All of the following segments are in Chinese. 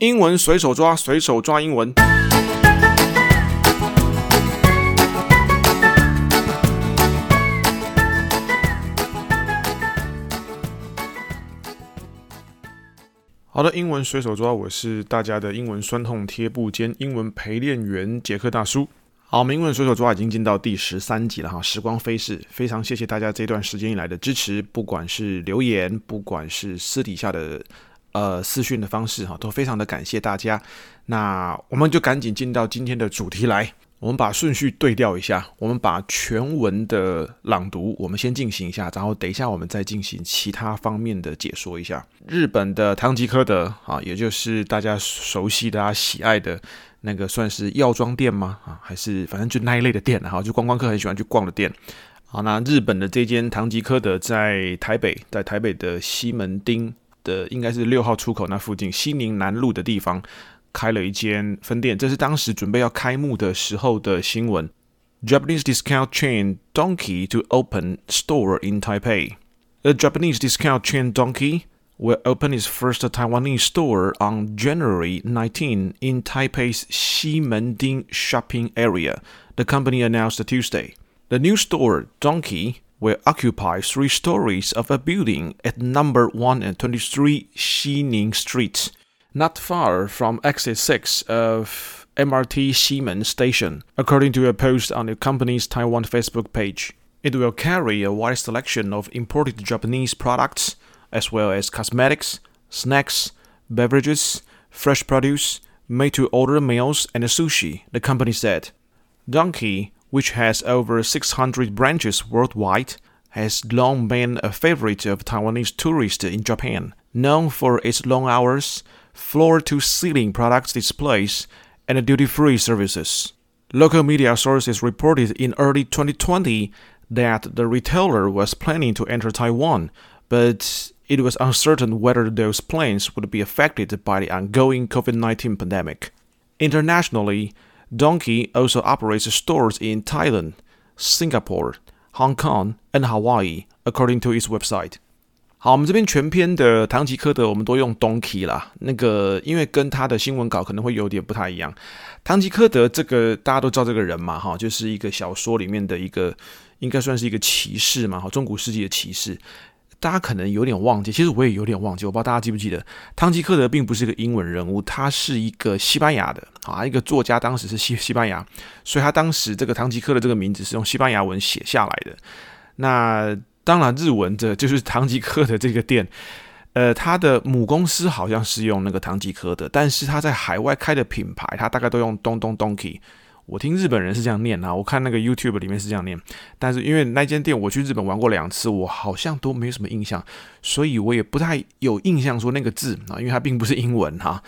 英文随手抓，随手抓英文。好的，英文随手抓，我是大家的英文酸痛贴布兼英文陪练员杰克大叔。好，英文随手抓已经进到第十三集了哈，时光飞逝，非常谢谢大家这段时间以来的支持，不管是留言，不管是私底下的。呃，私讯的方式哈，都非常的感谢大家。那我们就赶紧进到今天的主题来。我们把顺序对调一下，我们把全文的朗读我们先进行一下，然后等一下我们再进行其他方面的解说一下。日本的唐吉诃德啊，也就是大家熟悉、大家喜爱的那个，算是药妆店吗？啊，还是反正就那一类的店哈，就观光客很喜欢去逛的店。好，那日本的这间唐吉诃德在台北，在台北的西门町。的应该是六号出口那附近，西宁南路的地方开了一间分店，这是当时准备要开幕的时候的新闻。Japanese discount chain Donkey to open store in Taipei. The Japanese discount chain Donkey will open its first Taiwanese store on January 19 in Taipei's Ximending shopping area. The company announced Tuesday. The new store Donkey will occupy three stories of a building at number 1 and 23 Xining Street, not far from exit 6 of MRT Ximen Station, according to a post on the company's Taiwan Facebook page. It will carry a wide selection of imported Japanese products, as well as cosmetics, snacks, beverages, fresh produce, made to order meals, and sushi, the company said. Donkey which has over 600 branches worldwide, has long been a favorite of Taiwanese tourists in Japan, known for its long hours, floor-to-ceiling product displays, and duty-free services. Local media sources reported in early 2020 that the retailer was planning to enter Taiwan, but it was uncertain whether those plans would be affected by the ongoing COVID-19 pandemic. Internationally, Donkey also operates stores in Thailand, Singapore, Hong Kong, and Hawaii, according to its website. 好，我们这边全篇的唐吉诃德，我们都用 Donkey 啦。那个，因为跟他的新闻稿可能会有点不太一样。唐吉诃德这个大家都知道这个人嘛，哈，就是一个小说里面的一个，应该算是一个骑士嘛，哈，中古世纪的骑士。大家可能有点忘记，其实我也有点忘记，我不知道大家记不记得，唐吉诃德并不是一个英文人物，他是一个西班牙的啊，一个作家，当时是西西班牙，所以他当时这个唐吉诃德这个名字是用西班牙文写下来的。那当然日文的就是唐吉诃德这个店，呃，他的母公司好像是用那个唐吉诃德，但是他在海外开的品牌，他大概都用东东 Donkey。我听日本人是这样念啊，我看那个 YouTube 里面是这样念，但是因为那间店我去日本玩过两次，我好像都没有什么印象，所以我也不太有印象说那个字啊，因为它并不是英文哈。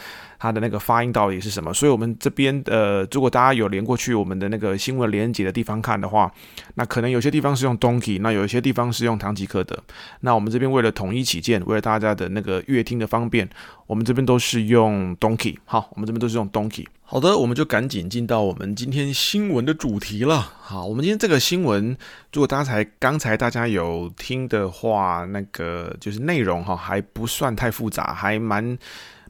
它的那个发音到底是什么？所以，我们这边呃，如果大家有连过去我们的那个新闻连接的地方看的话，那可能有些地方是用 Donkey，那有一些地方是用唐吉诃德。那我们这边为了统一起见，为了大家的那个阅听的方便，我们这边都是用 Donkey。好，我们这边都是用 Donkey。好的，我们就赶紧进到我们今天新闻的主题了。好，我们今天这个新闻，如果大家才刚才大家有听的话，那个就是内容哈，还不算太复杂，还蛮。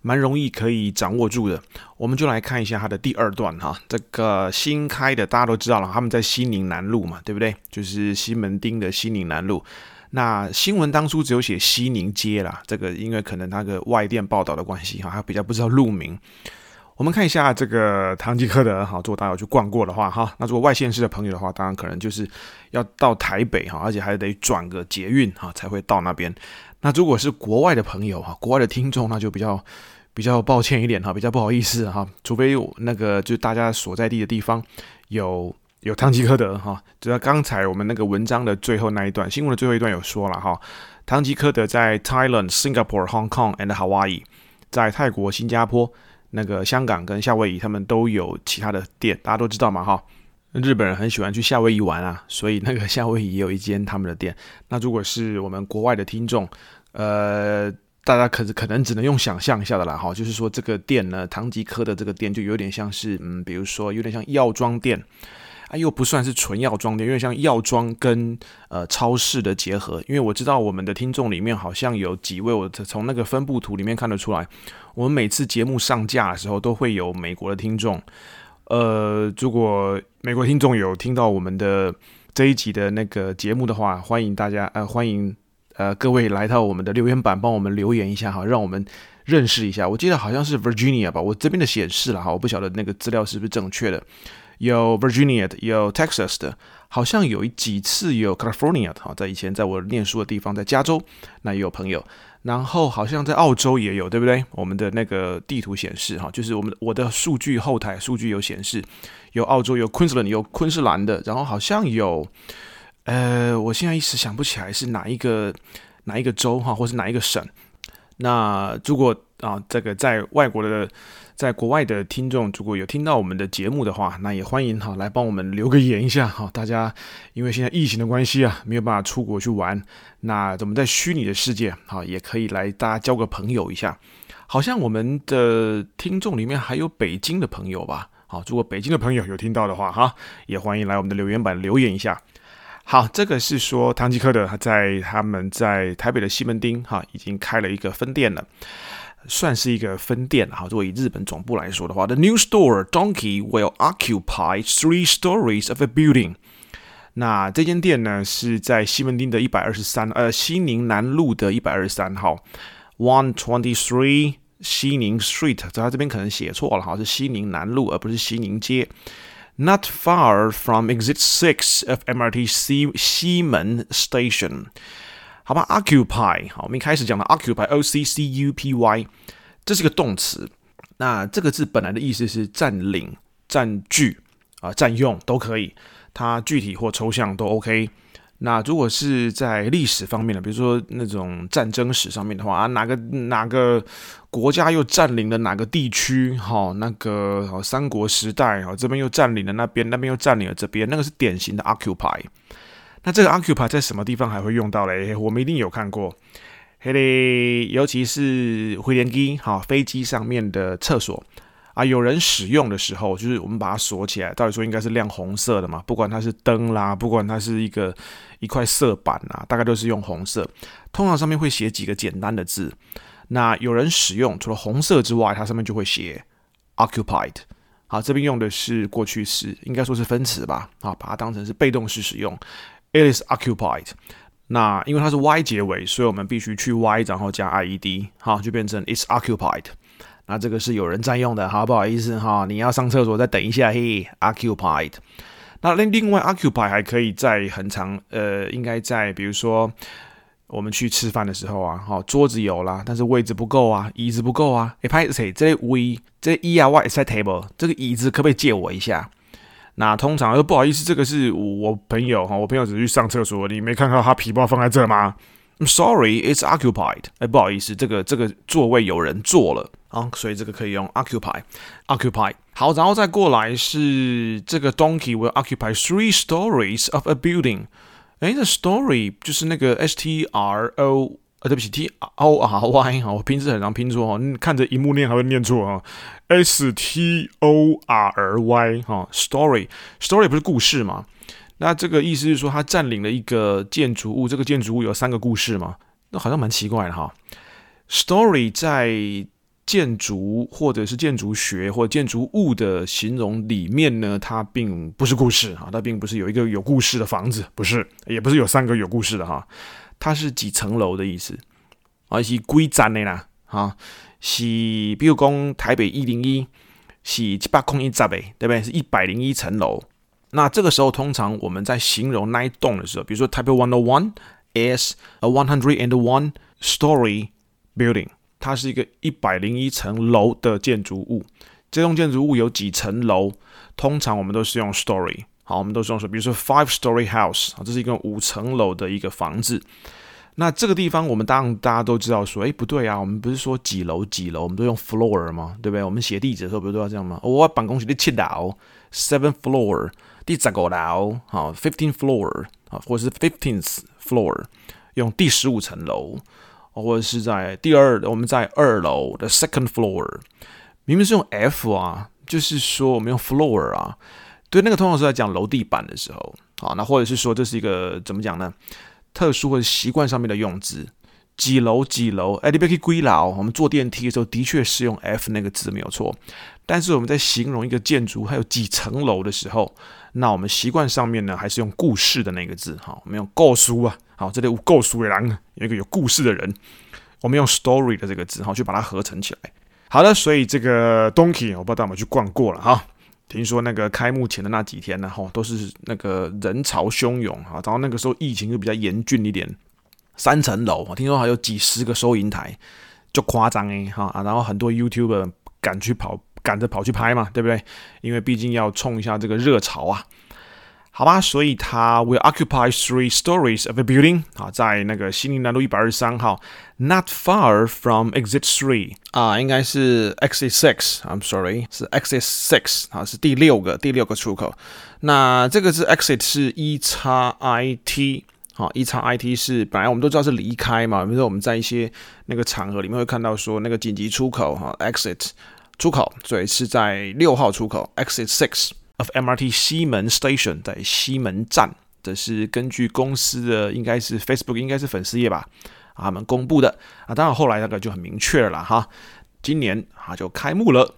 蛮容易可以掌握住的，我们就来看一下它的第二段哈。这个新开的大家都知道了，他们在西宁南路嘛，对不对？就是西门町的西宁南路。那新闻当初只有写西宁街啦，这个因为可能那个外电报道的关系哈，还比较不知道路名。我们看一下这个唐吉诃德哈，如果大家有去逛过的话哈，那如果外县市的朋友的话，当然可能就是要到台北哈，而且还得转个捷运哈才会到那边。那如果是国外的朋友哈，国外的听众那就比较比较抱歉一点哈，比较不好意思哈，除非有那个就大家所在地的地方有有唐吉诃德哈，就像刚才我们那个文章的最后那一段，新闻的最后一段有说了哈，唐吉诃德在 Thailand、Singapore、Hong Kong and Hawaii，在泰国、新加坡、那个香港跟夏威夷，他们都有其他的店，大家都知道嘛哈。日本人很喜欢去夏威夷玩啊，所以那个夏威夷也有一间他们的店。那如果是我们国外的听众，呃，大家可是可能只能用想象一下的啦，哈，就是说这个店呢，唐吉诃德这个店就有点像是，嗯，比如说有点像药妆店啊，又不算是纯药妆店，因为像药妆跟呃超市的结合。因为我知道我们的听众里面好像有几位，我从那个分布图里面看得出来，我们每次节目上架的时候都会有美国的听众。呃，如果美国听众有听到我们的这一集的那个节目的话，欢迎大家呃欢迎呃各位来到我们的留言板，帮我们留言一下哈，让我们认识一下。我记得好像是 Virginia 吧，我这边的显示了哈，我不晓得那个资料是不是正确的。有 Virginia 的，有 Texas 的，好像有几次有 California 的哈，在以前在我念书的地方，在加州，那也有朋友，然后好像在澳洲也有，对不对？我们的那个地图显示哈，就是我们我的数据后台数据有显示，有澳洲，有 Queensland，有昆士兰的，然后好像有，呃，我现在一时想不起来是哪一个哪一个州哈，或是哪一个省。那如果啊，这个在外国的。在国外的听众，如果有听到我们的节目的话，那也欢迎哈来帮我们留个言一下哈。大家因为现在疫情的关系啊，没有办法出国去玩，那我们在虚拟的世界哈也可以来大家交个朋友一下。好像我们的听众里面还有北京的朋友吧？好，如果北京的朋友有听到的话哈，也欢迎来我们的留言板留言一下。好，这个是说唐吉诃德在他们在台北的西门町哈已经开了一个分店了。算是一个分店哈，作为以日本总部来说的话，The new store Donkey will occupy three stories of a building。那这间店呢是在西门町的一百二十三，呃，西宁南路的一百二十三号，One Twenty Three 西宁 Street。在他这边可能写错了哈，是西宁南路而不是西宁街。Not far from Exit Six of MRT 西西门 Station。 好吧，occupy，好，我们一开始讲的 occupy，o c c u p y，这是个动词。那这个字本来的意思是占领、占据啊、占用都可以，它具体或抽象都 OK。那如果是在历史方面的，比如说那种战争史上面的话啊，哪个哪个国家又占领了哪个地区？哈，那个好三国时代，哈，这边又占领了那边，那边又占领了这边，那个是典型的 occupy。那这个 occupy 在什么地方还会用到嘞？我们一定有看过，嘿嘞，尤其是飞行机哈，飞机上面的厕所啊，有人使用的时候，就是我们把它锁起来，到底说应该是亮红色的嘛？不管它是灯啦，不管它是一个一块色板啊，大概都是用红色。通常上面会写几个简单的字。那有人使用，除了红色之外，它上面就会写 occupied。好，这边用的是过去式，应该说是分词吧？好，把它当成是被动式使用。It is occupied。那因为它是 y 结尾，所以我们必须去 y，然后加 ied，好，就变成 it's occupied。那这个是有人占用的，好，不好意思哈，你要上厕所再等一下，嘿，occupied。那另另外 occupy 还可以在很长，呃，应该在比如说我们去吃饭的时候啊，好，桌子有啦，但是位置不够啊，椅子不够啊，哎，拍谁？这 we 这 e r y set table，这个椅子可不可以借我一下？那通常说不好意思，这个是我朋友哈，我朋友只是去上厕所，你没看到他皮包放在这吗？I'm sorry, it's occupied。哎，不好意思，这个这个座位有人坐了啊，所以这个可以用 occupy，occupy。好，然后再过来是这个 donkey will occupy three stories of a building。哎，这 story 就是那个 s t r o。啊，对不起，T O R Y 哈，我拼字很难拼错哈，你看着荧幕念还会念错哈，S T O R Y 哈，story，story 不是故事吗？那这个意思是说，他占领了一个建筑物，这个建筑物有三个故事吗？那好像蛮奇怪的哈。Story 在建筑或者是建筑学或建筑物的形容里面呢，它并不是故事哈，它并不是有一个有故事的房子，不是，也不是有三个有故事的哈。它是几层楼的意思，啊，是几站的啦，哈，是比如讲台北一零一是一百空一十的，对不对？是一百零一层楼。那这个时候，通常我们在形容那一栋的时候，比如说台北 One O One is a one hundred and one story building，它是一个一百零一层楼的建筑物。这栋建筑物有几层楼？通常我们都是用 story。好，我们都是用说，比如说 five story house 啊，这是一个五层楼的一个房子。那这个地方，我们当然大家都知道说，哎，不对啊，我们不是说几楼几楼，我们都用 floor 吗？对不对？我们写地址的时候不是都要这样吗？我办公室第七楼，seven floor，第十个楼，好，fifteen floor，啊，或者是 fifteenth floor，用第十五层楼，或者是在第二，我们在二楼的 second floor，明明是用 f 啊，就是说我们用 floor 啊。对，那个通常是在讲楼地板的时候，好，那或者是说这是一个怎么讲呢？特殊或者习惯上面的用字，几楼几楼，哎，你别去归楼。我们坐电梯的时候的确是用 F 那个字没有错，但是我们在形容一个建筑还有几层楼的时候，那我们习惯上面呢还是用故事的那个字，哈，我们用构书啊，好，这里有构书的人，有一个有故事的人，我们用 story 的这个字，哈，去把它合成起来。好的，所以这个 Donkey 我不知道大家有没有去逛过了哈。听说那个开幕前的那几天呢，哈都是那个人潮汹涌啊，然后那个时候疫情就比较严峻一点，三层楼，我听说还有几十个收银台，就夸张诶哈，然后很多 YouTuber 赶去跑，赶着跑去拍嘛，对不对？因为毕竟要冲一下这个热潮啊。好吧，所以它 will occupy three stories of a building 啊，在那个西宁南路一百二十三号，not far from exit three 啊，应该是 exit six，I'm sorry，是 exit six 啊，是第六个第六个出口。那这个是 exit 是 e 叉 i t 好，e 叉 i t 是本来我们都知道是离开嘛，比如说我们在一些那个场合里面会看到说那个紧急出口哈，exit 出口，所以是在六号出口 exit six。Of MRT 西门 Station 在西门站，这是根据公司的应该是 Facebook 应该是粉丝页吧，啊，他们公布的啊，当然后来那个就很明确了哈，今年啊就开幕了。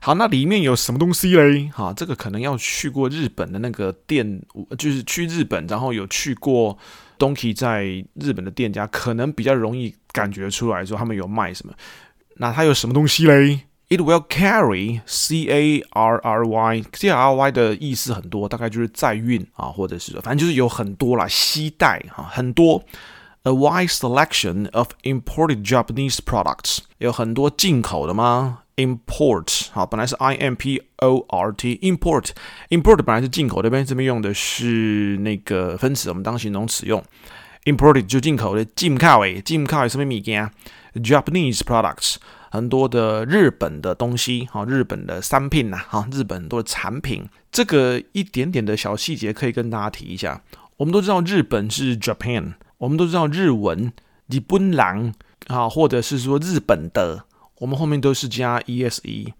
好，那里面有什么东西嘞？哈，这个可能要去过日本的那个店，就是去日本，然后有去过 Donkey 在日本的店家，可能比较容易感觉出来说他们有卖什么。那它有什么东西嘞？It will carry C A R R Y，C A R R Y 的意思很多，大概就是载运啊，或者是反正就是有很多啦，携带啊，很多。A wide selection of imported Japanese products，有很多进口的吗？Import 好，本来是 I M P O R T，import，import 本来是进口，这边这边用的是那个分词，我们当形容词用。Imported 就进口的，进口诶，进口诶，什么物件？Japanese products。很多的日本的东西，哈，日本的商品呐，哈，日本很多的产品，这个一点点的小细节可以跟大家提一下。我们都知道日本是 Japan，我们都知道日文日本郎啊，或者是说日本的，我们后面都是加 ESE。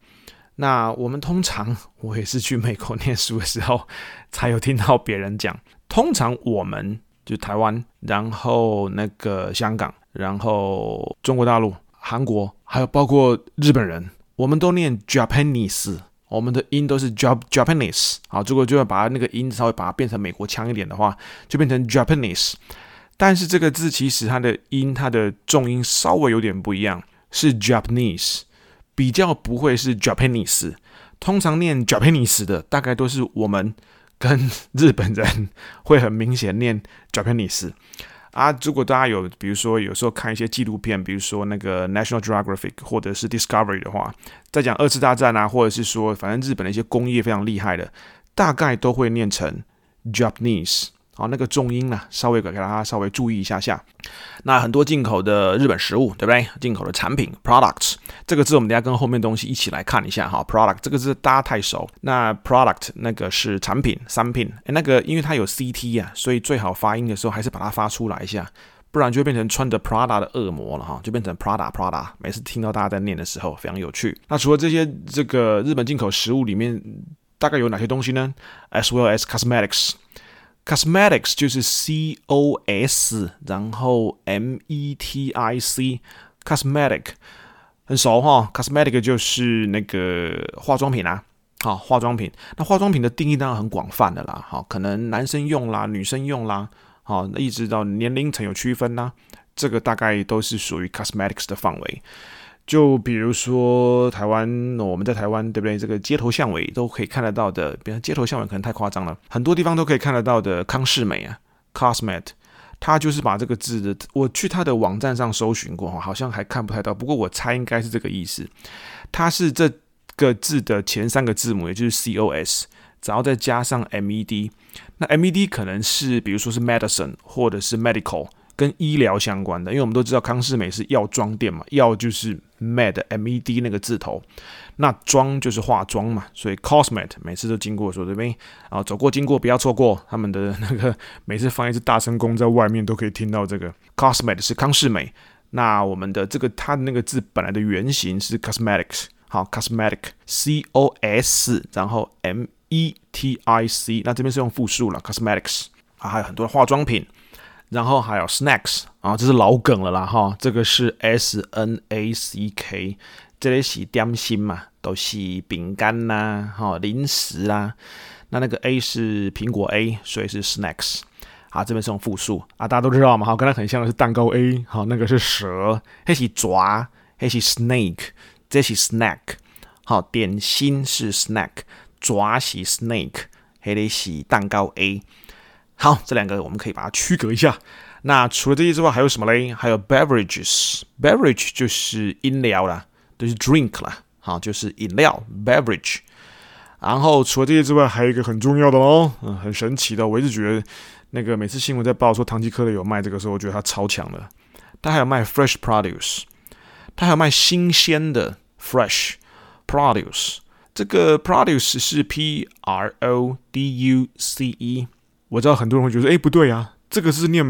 那我们通常，我也是去美国念书的时候，才有听到别人讲。通常我们就台湾，然后那个香港，然后中国大陆。韩国还有包括日本人，我们都念 Japanese，我们的音都是 Jap Japanese。好，如果就要把那个音稍微把它变成美国腔一点的话，就变成 Japanese。但是这个字其实它的音，它的重音稍微有点不一样，是 Japanese，比较不会是 Japanese。通常念 Japanese 的，大概都是我们跟日本人会很明显念 Japanese。啊，如果大家有，比如说有时候看一些纪录片，比如说那个 National Geographic 或者是 Discovery 的话，在讲二次大战啊，或者是说反正日本的一些工业非常厉害的，大概都会念成 Japanese。好，那个重音呢，稍微给大家稍微注意一下下。那很多进口的日本食物，对不对？进口的产品 products 这个字，我们等下跟后面东西一起来看一下哈。product 这个字大家太熟。那 product 那个是产品、商品。诶，那个因为它有 ct 啊，所以最好发音的时候还是把它发出来一下，不然就会变成穿着 Prada 的恶魔了哈，就变成 Prada Prada。每次听到大家在念的时候，非常有趣。那除了这些这个日本进口食物里面，大概有哪些东西呢？As well as cosmetics。Cosmetics 就是 C O S，然后 M E T I C，Cosmetic 很熟哈。Cosmetic 就是那个化妆品啊，好，化妆品。那化妆品的定义当然很广泛的啦，好，可能男生用啦，女生用啦，好，那一直到年龄层有区分啦，这个大概都是属于 Cosmetics 的范围。就比如说台湾，我们在台湾对不对？这个街头巷尾都可以看得到的，比如街头巷尾可能太夸张了，很多地方都可以看得到的康世美啊，Cosmet，它就是把这个字的，我去它的网站上搜寻过，好像还看不太到，不过我猜应该是这个意思，它是这个字的前三个字母，也就是 C O S，然后再加上 M E D，那 M E D 可能是比如说是 medicine 或者是 medical。跟医疗相关的，因为我们都知道康是美是药妆店嘛，药就是 med m e d 那个字头，那妆就是化妆嘛，所以 cosmet 每次都经过说这边啊，走过经过不要错过他们的那个，每次放一只大声公在外面都可以听到这个。Cosmet 是康世美，那我们的这个它的那个字本来的原型是 cosmetics 好，cosmetic，c o s，然后 m e t i c，那这边是用复数了，cosmetics，啊，还有很多的化妆品，然后还有 snacks，啊，这是老梗了啦，哈，这个是 s n a c k，这里是点心嘛，都是饼干呐，哈，零食啦，那那个 a 是苹果 a，所以是 snacks。啊，这边是用复数啊，大家都知道嘛，哈，跟它很像的是蛋糕 A，好，那个是蛇，那是爪，那是 snake，这是 snack，好，点心是 snack，爪是 snake，还得是蛋糕 A，好，这两个我们可以把它区隔一下。那除了这些之外，还有什么嘞？还有 beverages，beverage 就是饮料啦，就是 drink 啦，好，就是饮料 beverage。然后除了这些之外，还有一个很重要的哦，嗯，很神奇的，我一直觉得。那个每次新闻在报说唐吉诃德有卖这个时候，我觉得它超强的。它还有卖 fresh produce，它还有卖新鲜的 fresh produce。这个 produce 是 p r o d u c e。我知道很多人会觉得，哎，不对啊，这个是念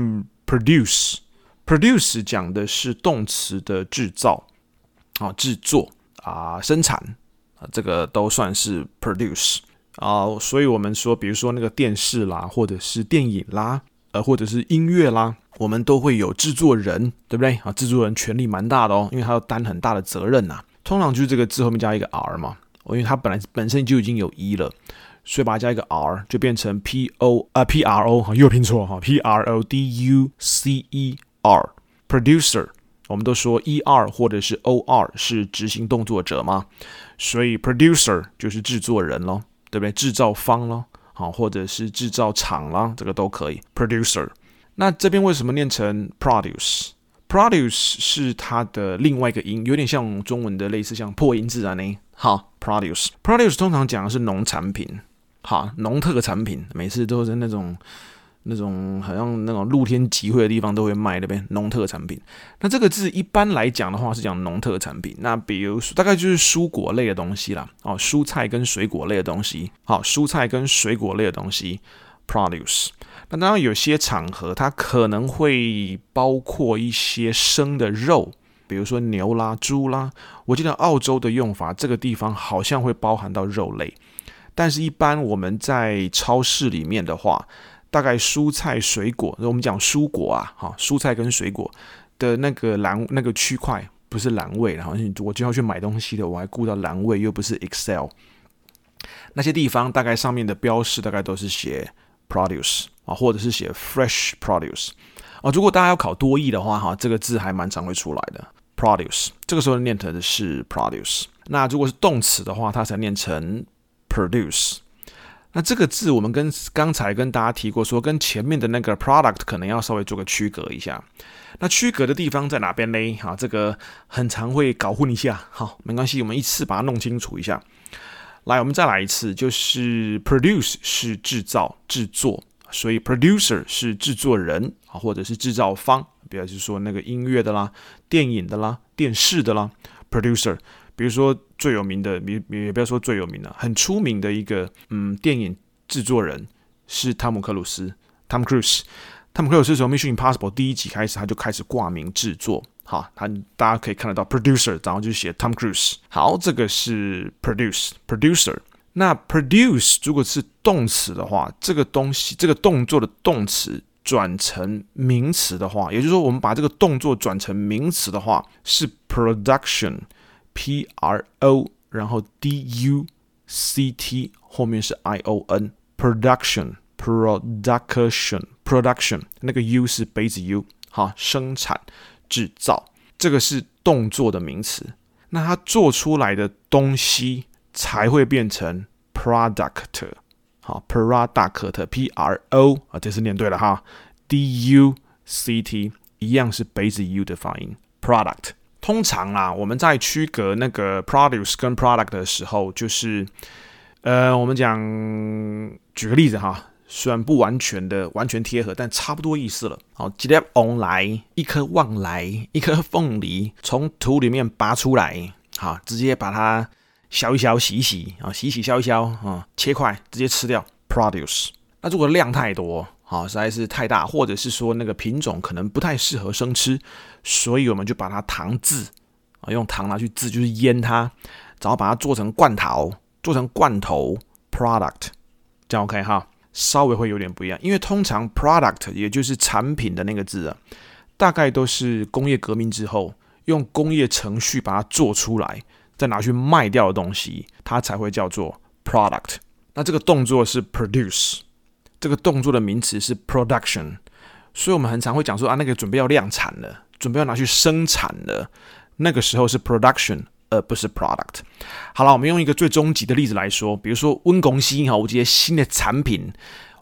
produce。produce 讲的是动词的制造啊，制作啊，生产啊，这个都算是 produce。啊、所以我们说，比如说那个电视啦，或者是电影啦，呃，或者是音乐啦，我们都会有制作人，对不对？啊，制作人权力蛮大的哦，因为他要担很大的责任呐、通常就是这个字后面加一个 r 嘛，因为它本来本身就已经有一了，所以把它加一个 r 就变成 p o 啊 p r o 哈，又拼错哈，p r o d u c e r producer，我们都说 e r 或者是 o r 是执行动作者嘛，所以 producer 就是制作人喽。对不对？制造方咯，好，或者是制造厂啦，这个都可以。Producer，那这边为什么念成 produce？Produce 是它的另外一个音，有点像中文的类似像破音字啊呢。好，produce produce 通常讲的是农产品，好，农特产品，每次都是那种。那种好像那种露天集会的地方都会卖那边农特产品。那这个字一般来讲的话是讲农特产品。那比如大概就是蔬果类的东西啦，哦，蔬菜跟水果类的东西。好，蔬菜跟水果类的东西，produce。那当然有些场合它可能会包括一些生的肉，比如说牛啦、猪啦。我记得澳洲的用法，这个地方好像会包含到肉类，但是一般我们在超市里面的话。大概蔬菜水果，我们讲蔬果啊，哈，蔬菜跟水果的那个栏那个区块不是栏位，然后我就要去买东西的，我还顾到栏位，又不是 Excel，那些地方大概上面的标示大概都是写 produce 啊，或者是写 fresh produce 啊。如果大家要考多义的话，哈，这个字还蛮常会出来的 produce，这个时候念成的是 produce。那如果是动词的话，它才念成 produce。那这个字我们跟刚才跟大家提过，说跟前面的那个 product 可能要稍微做个区隔一下。那区隔的地方在哪边呢？好，这个很常会搞混一下。好，没关系，我们一次把它弄清楚一下。来，我们再来一次，就是 produce 是制造、制作，所以 producer 是制作人啊，或者是制造方，比如是说那个音乐的啦、电影的啦、电视的啦，producer。比如说最有名的，也也不要说最有名的，很出名的一个嗯电影制作人是汤姆克鲁斯，Tom Cruise。汤姆克鲁斯从《Mission Impossible》第一集开始，他就开始挂名制作，好，他大家可以看得到 producer，然后就写 Tom Cruise。好，这个是 produce producer。那 produce 如果是动词的话，这个东西这个动作的动词转成名词的话，也就是说，我们把这个动作转成名词的话，是 production。P R O，然后 D U C T，后面是 I O N，production，production，production，那个 U 是杯子 U，好，生产、制造，这个是动作的名词。那它做出来的东西才会变成 product，好，product，P R O，啊，这次念对了哈，D U C T，一样是杯子 U 的发音，product。通常啊，我们在区隔那个 produce 跟 product 的时候，就是，呃，我们讲，举个例子哈，虽然不完全的完全贴合，但差不多意思了。好，一粒旺来，一颗旺来，一颗凤梨从土里面拔出来，好，直接把它削一削，洗一洗啊，洗一洗，削一削啊，切块直接吃掉。produce。那如果量太多，好，实在是太大，或者是说那个品种可能不太适合生吃，所以我们就把它糖渍啊，用糖拿去渍，就是腌它，然后把它做成罐头，做成罐头 product，这样 OK 哈，稍微会有点不一样，因为通常 product 也就是产品的那个字啊，大概都是工业革命之后用工业程序把它做出来，再拿去卖掉的东西，它才会叫做 product。那这个动作是 produce，这个动作的名词是 production，所以我们很常会讲说啊，那个准备要量产了，准备要拿去生产了，那个时候是 production，而不是 product。好了，我们用一个最终极的例子来说，比如说温公司哈，我这些新的产品，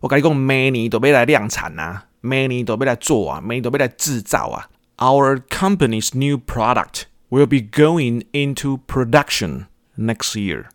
我跟你讲，每年都被来量产啊，每年都被来做啊，每年都被来制造啊。Our company's new product will be going into production next year。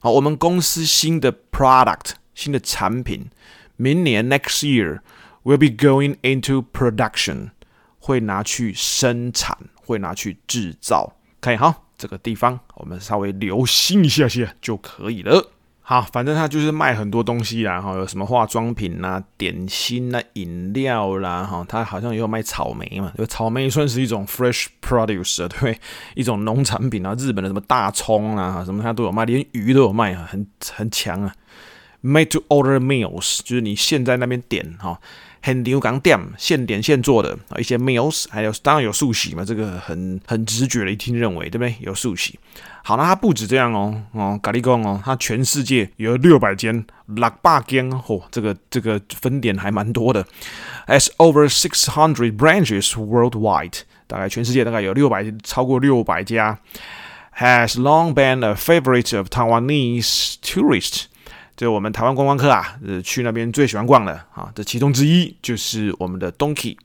好，我们公司新的 product 新的产品，明年 next year will be going into production，会拿去生产，会拿去制造。可以哈，这个地方我们稍微留心一下下就可以了。好，反正他就是卖很多东西啦，哈，有什么化妆品啦、点心啦、饮料啦，哈，他好像也有卖草莓嘛，就草莓算是一种 fresh produce，对，一种农产品啊。日本的什么大葱啊，什么他都有卖，连鱼都有卖啊，很很强啊。Made to order meals，就是你现在那边点哈。很牛港店现点现做的啊，一些 meals，还有当然有寿喜嘛，这个很很直觉的一听认为，对不对？有寿喜。好，那它不止这样哦，哦，咖喱贡哦，它全世界有六百间、六百间哦，这个这个分店还蛮多的。As over six hundred branches worldwide，大概全世界大概有六百，超过六百家。Has long been a favorite of Taiwanese tourists。就我们台湾观光客啊，呃，去那边最喜欢逛的啊，这其中之一就是我们的 Donkey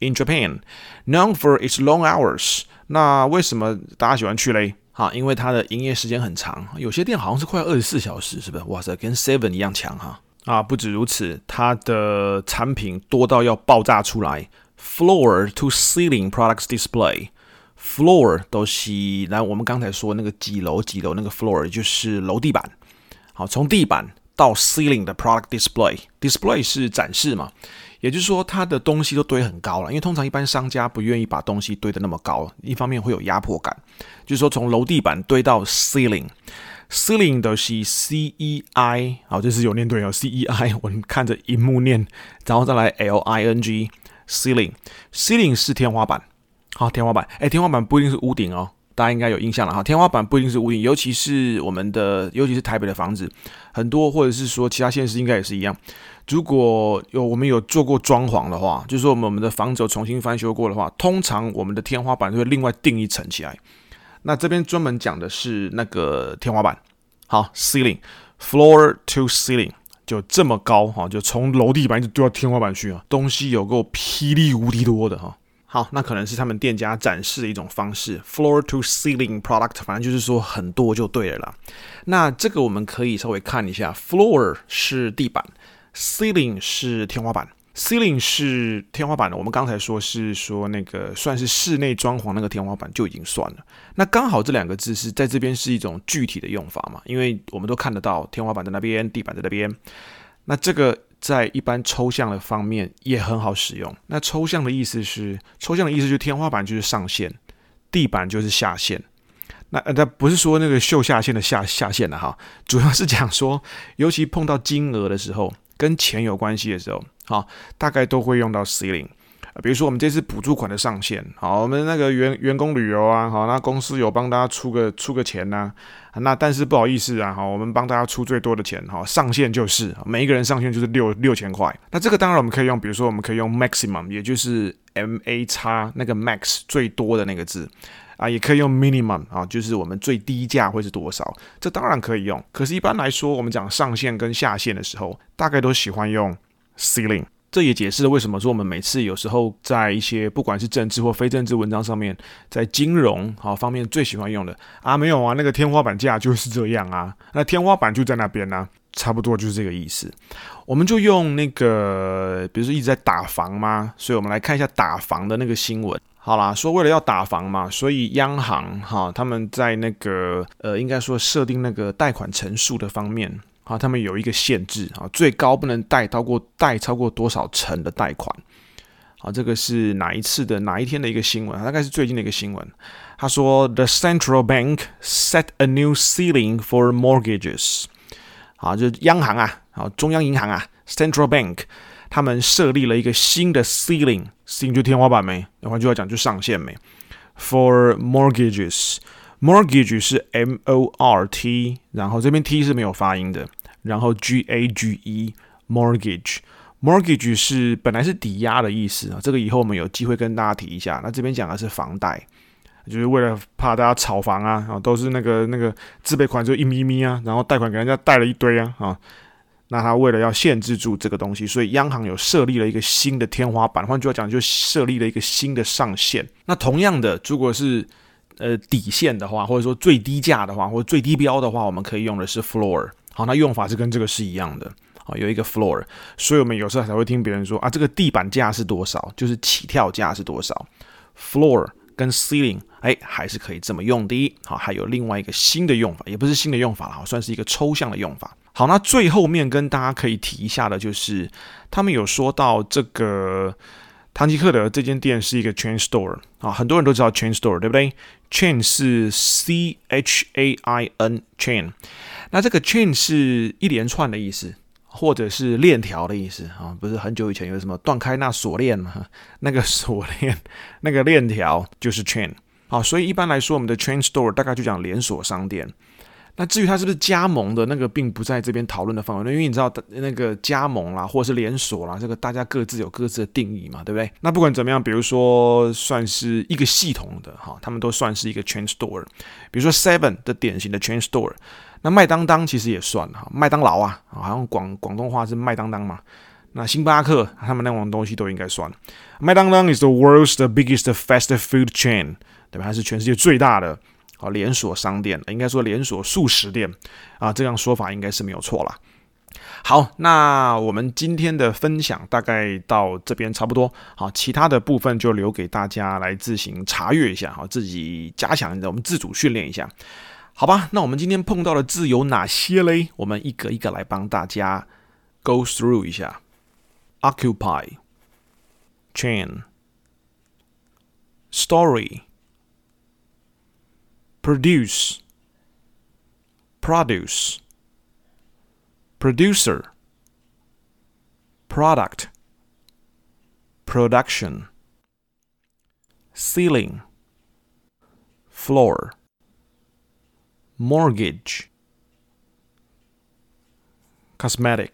in Japan, known for its long hours。那为什么大家喜欢去嘞？哈，因为它的营业时间很长，有些店好像是快二十四小时，是不是？哇塞，跟 Seven 一样强哈！啊，不止如此，它的产品多到要爆炸出来，floor to ceiling products display，floor 都是来我们刚才说那个几楼几楼那个 floor 就是楼地板。好，从地板到 ceiling 的 product display，display 是展示嘛，也就是说它的东西都堆很高了，因为通常一般商家不愿意把东西堆得那么高，一方面会有压迫感，就是说从楼地板堆到 ceiling，ceiling 的是 C E I，好，这是有念对哦，C E I，我们看着荧幕念，然后再来 L I N G，ceiling，ceiling 是天花板，好，天花板，哎，天花板不一定是屋顶哦。大家应该有印象了哈，天花板不一定是屋顶，尤其是我们的，尤其是台北的房子，很多或者是说其他县市应该也是一样。如果有我们有做过装潢的话，就是说我们我们的房子有重新翻修过的话，通常我们的天花板就会另外定一层起来。那这边专门讲的是那个天花板，好，ceiling，floor to ceiling，就这么高哈，就从楼地板一直堆到天花板去啊，东西有够霹雳无敌多的哈。好，那可能是他们店家展示的一种方式，floor to ceiling product，反正就是说很多就对了啦。那这个我们可以稍微看一下，floor 是地板，ceiling 是天花板，ceiling 是天花板的。我们刚才说是说那个算是室内装潢那个天花板就已经算了。那刚好这两个字是在这边是一种具体的用法嘛，因为我们都看得到天花板在那边，地板在那边。那这个。在一般抽象的方面也很好使用。那抽象的意思是，抽象的意思就天花板就是上限，地板就是下限。那呃，它不是说那个秀下限的下下限了哈，主要是讲说，尤其碰到金额的时候，跟钱有关系的时候，好，大概都会用到 ceiling。啊比如说我们这次补助款的上限，好，我们那个员员工旅游啊，好，那公司有帮大家出个出个钱呐，那但是不好意思啊，好，我们帮大家出最多的钱，哈，上限就是每一个人上限就是六六千块。那这个当然我们可以用，比如说我们可以用 maximum，也就是 M A 叉那个 max 最多的那个字啊，也可以用 minimum 啊，就是我们最低价会是多少，这当然可以用。可是，一般来说，我们讲上限跟下限的时候，大概都喜欢用 ceiling。这也解释了为什么说我们每次有时候在一些不管是政治或非政治文章上面，在金融好方面最喜欢用的啊，没有啊，那个天花板价就是这样啊，那天花板就在那边呢、差不多就是这个意思。我们就用那个，比如说一直在打房嘛，所以我们来看一下打房的那个新闻。好啦，说为了要打房嘛，所以央行哈他们在那个呃，应该说设定那个贷款成数的方面。啊，他们有一个限制啊，最高不能贷超过贷超过多少成的贷款。啊，这个是哪一次的哪一天的一个新闻？大概是最近的一个新闻。他说，The central bank set a new ceiling for mortgages。啊，就是央行啊，啊，中央银行啊，central bank，他们设立了一个新的 ceiling，ceiling 就天花板没？换句话讲，就上限没？For mortgages，mortgage 是 M O R T，然后这边 T 是没有发音的，然后 G A G E，mortgage。Mortgage 是本来是抵押的意思啊，这个以后我们有机会跟大家提一下。那这边讲的是房贷，就是为了怕大家炒房啊，啊，都是那个那个自备款就一咪咪啊，然后贷款给人家贷了一堆啊，啊，那他为了要限制住这个东西，所以央行有设立了一个新的天花板，换句话讲，就设立了一个新的上限。那同样的，如果是呃底线的话，或者说最低价的话，或者最低标的话，我们可以用的是 floor。好，那用法是跟这个是一样的。啊，有一个 floor，所以我们有时候才会听别人说啊，这个地板价是多少，就是起跳价是多少。floor 跟 ceiling，哎，还是可以这么用的。好，还有另外一个新的用法，也不是新的用法了，算是一个抽象的用法。好，那最后面跟大家可以提一下的就是，他们有说到这个唐吉诃德这间店是一个 chain store 啊，很多人都知道 chain store，对不对？chain 是 C H A I N chain，那这个 chain 是一连串的意思。或者是链条的意思啊，不是很久以前有什么断开那锁链吗？那个锁链，那个链条就是 chain 好，所以一般来说，我们的 chain store 大概就讲连锁商店。那至于它是不是加盟的，那个并不在这边讨论的范围内，因为你知道那个加盟啦，或者是连锁啦，这个大家各自有各自的定义嘛，对不对？那不管怎么样，比如说算是一个系统的哈，他们都算是一个 chain store。比如说 Seven 的典型的 chain store。那麦当当其实也算哈，麦当劳啊，好像广广东话是麦当当嘛。那星巴克他们那种东西都应该算。麦当当 is the world's the biggest fast food chain，对吧？它是全世界最大的啊连锁商店，应该说连锁速食店啊，这样说法应该是没有错啦。好，那我们今天的分享大概到这边差不多。好，其他的部分就留给大家来自行查阅一下，好，自己加强，我们自主训练一下。好吧，那我们今天碰到的字有哪些嘞？我们一个一个来帮大家 go through 一下。Occupy, chain, story, produce, produce, producer, product, production, ceiling, floor。Mortgage, cosmetic。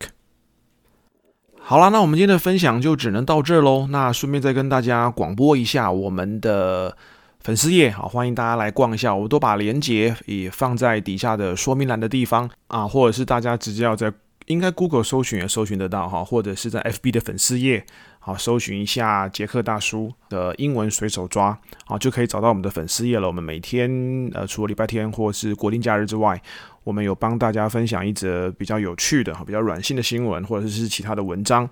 好啦，那我们今天的分享就只能到这喽。那顺便再跟大家广播一下我们的粉丝页，好，欢迎大家来逛一下。我都把链接也放在底下的说明栏的地方啊，或者是大家直接要在应该 Google 搜寻也搜寻得到哈，或者是在 FB 的粉丝页。好，搜寻一下杰克大叔的英文随手抓，好，就可以找到我们的粉丝页了。我们每天，呃，除了礼拜天或是国定假日之外，我们有帮大家分享一则比较有趣的、比较软性的新闻，或者是其他的文章，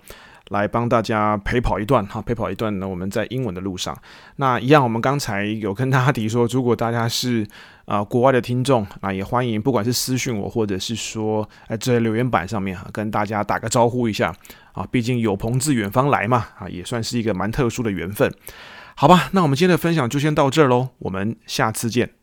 来帮大家陪跑一段，哈，陪跑一段呢。我们在英文的路上，那一样，我们刚才有跟大家提说，如果大家是啊、国外的听众啊，也欢迎，不管是私讯我，或者是说，在这留言板上面哈，跟大家打个招呼一下啊，毕竟有朋自远方来嘛，啊，也算是一个蛮特殊的缘分，好吧？那我们今天的分享就先到这儿喽，我们下次见。